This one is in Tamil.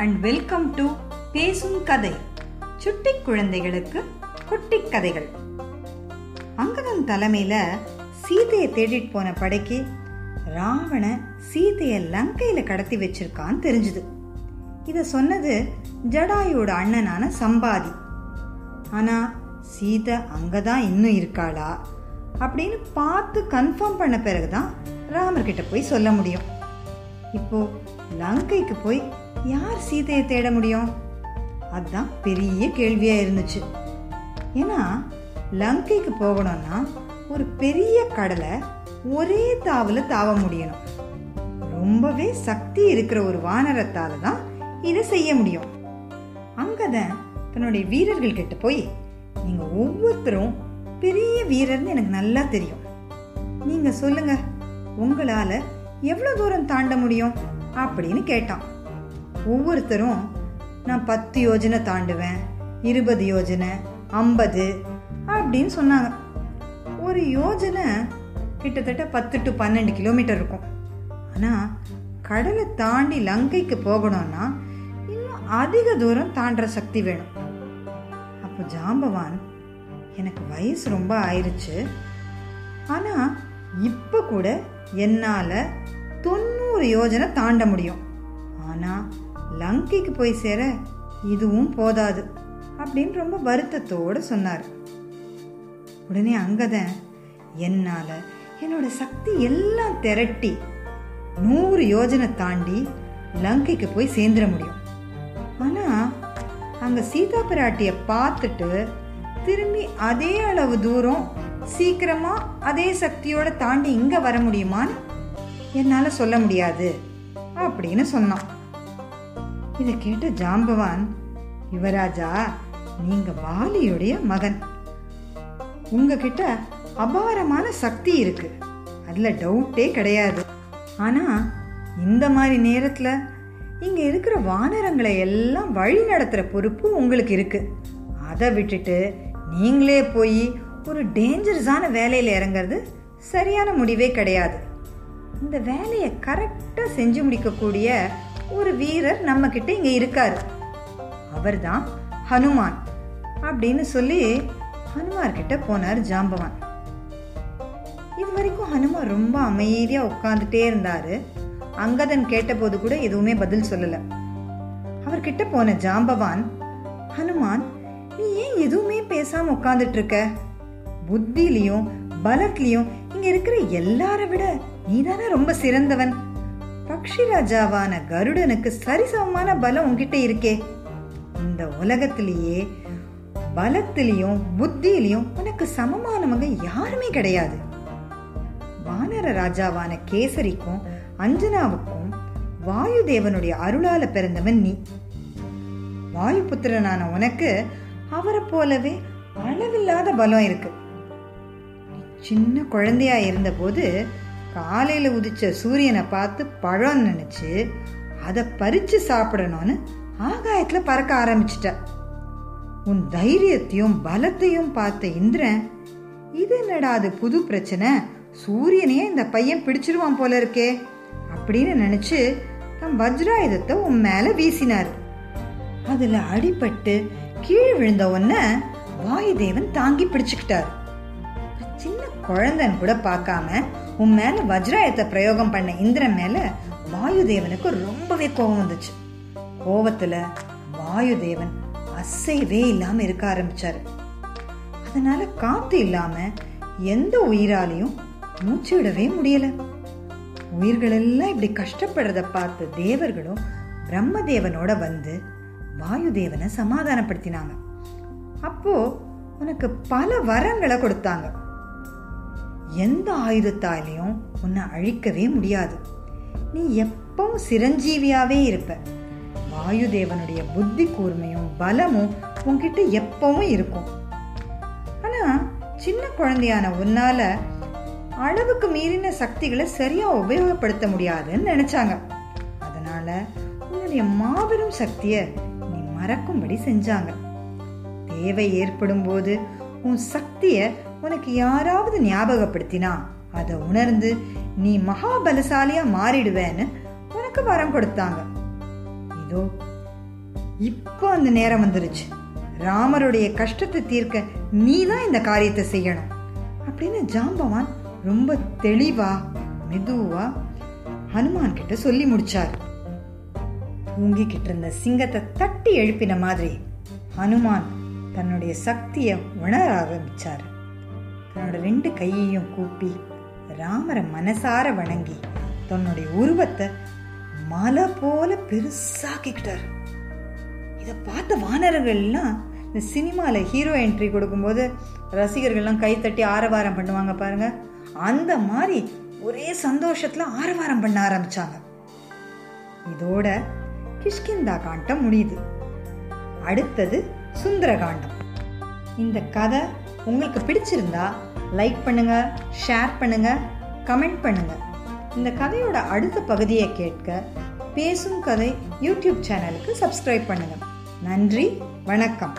அண்ட் வெல்கம் டு பேசும் கதை. சுட்டி குழந்தைகளுக்கு குட்டி கதைகள். அங்கதன் தலைமையில சீதையை தேடிட்டு போன படைக்கு ராவண சீதையை லங்கையில கடத்தி வச்சிருக்கான்னு தெரிஞ்சுது. இத சொன்னது ஜடாயோட அண்ணனான சம்பாதி. ஆனா சீதை அங்கதான் இன்னும் இருக்காளா அப்படின்னு பார்த்து கன்ஃபார்ம் பண்ண பிறகுதான் ராமர்கிட்ட போய் சொல்ல முடியும். இப்போ லங்கைக்கு போய் யார் சீதையை தேட முடியும்? அதுதான் பெரிய கேள்வியா இருந்துச்சு. ஏன்னா லங்கைக்கு போகணும்னா ஒரு பெரிய கடலை ஒரே தாவில் தாவ முடியணும். ரொம்பவே சக்தி இருக்கிற ஒரு வானரத்தால தான் இதை செய்ய முடியும். அங்கதான் தன்னுடைய வீரர்கள் கிட்ட போய் நீங்க ஒவ்வொருத்தரும் பெரிய வீரர்னு எனக்கு நல்லா தெரியும். நீங்க சொல்லுங்க உங்களால எவ்வளவு தூரம் தாண்ட முடியும்? அப்படின்னு கேட்டான். ஒவ்வொருத்தரும் நான் பத்து யோஜனை தாண்டுவேன் இருபது யோஜனை ஐம்பது அப்படின்னு சொன்னாங்க. ஒரு யோஜனை கிட்டத்தட்ட பத்து டு பன்னெண்டு கிலோமீட்டர் இருக்கும். ஆனால் கடலை தாண்டி லங்கைக்கு போகணும்னா இன்னும் அதிக தூரம் தாண்டுற சக்தி வேணும். அப்போ ஜாம்பவான் எனக்கு வயசு ரொம்ப ஆயிடுச்சு ஆனால் இப்போ கூட என்னால் தொண்ணூறு யோஜனை தாண்ட முடியும். ஆனால் லங்கைக்கு போய் சேர இதுவும் போதாது அப்படின்னு ரொம்ப வருத்தத்தோடு சொன்னார். உடனே அங்கதான் என்னால் என்னோட சக்தி எல்லாம் திரட்டி நூறு யோஜனை தாண்டி லங்கைக்கு போய் சேர்ந்துட முடியும். ஆனா அங்க சீதா பிராட்டிய பார்த்துட்டு திரும்பி அதே அளவு தூரம் சீக்கிரமா அதே சக்தியோட தாண்டி இங்க வர முடியுமான்னு என்னால சொல்ல முடியாது அப்படின்னு சொன்னான். இதை கேட்ட ஜாம்பவான் யுவராஜா நீங்க வாலியுடைய மகன். உங்ககிட்ட அபாரமான சக்தி இருக்கு. அதில் டவுட்டே கிடையாது. ஆனால் இந்த மாதிரி நேரத்தில் இங்கே இருக்கிற வானரங்களை எல்லாம் வழி நடத்துகிற பொறுப்பு உங்களுக்கு இருக்கு. அதை விட்டுட்டு நீங்களே போய் ஒரு டேஞ்சரஸான வேலையில் இறங்குறது சரியான முடிவே கிடையாது. இந்த வேலையை கரெக்டாக செஞ்சு முடிக்கக்கூடிய ஒரு வீரர் நம்ம கிட்ட இங்க இருக்காரு. அவர்தான் ஹனுமான் அப்படின்னு சொல்லி ஹனுமார் கிட்ட போனார் ஜாம்பவான். இது வரைக்கும் ஹனுமான் ரொம்ப அமைதியா உட்காந்துட்டே இருந்தாரு. அங்கதன் கேட்டபோது கூட எதுவுமே பதில் சொல்லல. அவர்கிட்ட போன ஜாம்பவான் ஹனுமான் நீ ஏன் எதுவுமே பேசாம உட்கார்ந்துட்டு இருக்க புத்திலையும் பலத்திலையும் இங்க இருக்கிற எல்லார விட நீதானே ரொம்ப சிறந்தவன். பக்ஷி ராஜாவான கருடனுக்கு சரிசமமான பலம் உன்கிட்ட இருக்கே. இந்த உலகத்திலேயே பலத்திலையும் புத்தியிலையும் உனக்கு சமமானவங்க யாருமே கிடையாது. வானர ராஜாவான கேசரிக்கும் அஞ்சனாவுக்கும் வாயு தேவனுடைய அருளால பிறந்தவன் நீ. வாயு புத்திரனான உனக்கு அவரை போலவே அளவில்லாத பலம் இருக்கு. சின்ன குழந்தையா இருந்தபோது காலையில் உதிச்ச சூரியனை பார்த்து பழம் நினைச்சு அதை பறித்து சாப்பிடணும்னு ஆகாயத்தில் பறக்க ஆரம்பிச்சிட்ட. உன் தைரியத்தையும் பலத்தையும் பார்த்த இந்திரன் இது என்னடா அது புது பிரச்சனை? சூரியனையே இந்த பையன் பிடிச்சிருவான் போல இருக்கே அப்படின்னு நினச்சி தம் வஜ்ராயுதத்தை உன் மேலே வீசினார். அதில் அடிபட்டு கீழே விழுந்த உன்ன வாயுதேவன் தாங்கி பிடிச்சுக்கிட்டார். சின்ன குழந்தைன்னு கூட பார்க்காம உன் மேல வஜ்ராயத்தை பிரயோகம் பண்ண இந்திரன் மேல வாயுதேவனுக்கு ரொம்பவே கோபம் வந்துச்சு. கோபத்துல வாயுதேவன் அசைவே இல்லாம இருக்க ஆரம்பிச்சாரு. அதனால காத்து இல்லாம எந்த உயிராலையும் மூச்சு விடவே முடியல. உயிர்கள் எல்லாம் இப்படி கஷ்டப்படுறத பார்த்து தேவர்களும் பிரம்மதேவனோட வந்து வாயுதேவனை சமாதானப்படுத்தினாங்க. அப்போ உனக்கு பல வரங்களை கொடுத்தாங்க. எந்த ஆயுதத்தாலையும் உன்னை அழிக்கவே முடியாது. நீ எப்பவும் சிரஞ்சீவியாவே இருப்ப. வாயுதேவனுடைய புத்தி கூர்மையும் பலமும் உன்கிட்ட எப்பவும் இருக்கும். ஆனா சின்ன குழந்தையான உன்னால அளவுக்கு மீறின சக்திகளை சரியா உபயோகப்படுத்த முடியாதுன்னு நினைச்சாங்க. அதனால உன்னுடைய மாபெரும் சக்திய நீ மறக்கும்படி செஞ்சாங்க. தேவை ஏற்படும் போது உன் சக்தியை உனக்கு யாராவது ஞாபகப்படுத்தினா அதை உணர்ந்து நீ மகாபலசாலியா மாறிடுவேன்னு உனக்கு வரம் கொடுத்தாங்க. இதோ இப்போ அந்த நேரம் வந்துருச்சு. ராமருடைய கஷ்டத்தை தீர்க்க நீ தான் இந்த காரியத்தை செய்யணும் அப்படின்னு ஜாம்பவான் ரொம்ப தெளிவா மெதுவா ஹனுமான் கிட்ட சொல்லி முடிச்சார். தூங்கிக்கிட்டு இருந்த சிங்கத்தை தட்டி எழுப்பின மாதிரி ஹனுமான் தன்னுடைய சக்தியை உணர ஆரம்பிச்சார். தன்னோட ரெண்டு கையையும் கூப்பி ராமரை மனசார வணங்கி தன்னுடைய உருவத்தை மலை போல பெருசாக்கிக்கிட்டார். இதை பார்த்த வானரர்கள்லாம் இந்த சினிமாவில் ஹீரோ என்ட்ரி கொடுக்கும்போது ரசிகர்கள்லாம் கைத்தட்டி ஆரவாரம் பண்ணுவாங்க பாருங்க. அந்த மாதிரி ஒரே சந்தோஷத்தில் ஆரவாரம் பண்ண ஆரம்பிச்சாங்க. இதோட கிஷ்கிந்தா காண்டம் முடியுது. அடுத்தது சுந்தர காண்டம் இந்த கதை உங்களுக்கு பிடிச்சிருந்தா லைக் பண்ணுங்க ஷேர் பண்ணுங்க கமெண்ட் பண்ணுங்க. இந்த கதையோட அடுத்த பகுதியை கேட்க பேசும் கதை யூடியூப் சேனலுக்கு சப்ஸ்கிரைப் பண்ணுங்க. நன்றி வணக்கம்.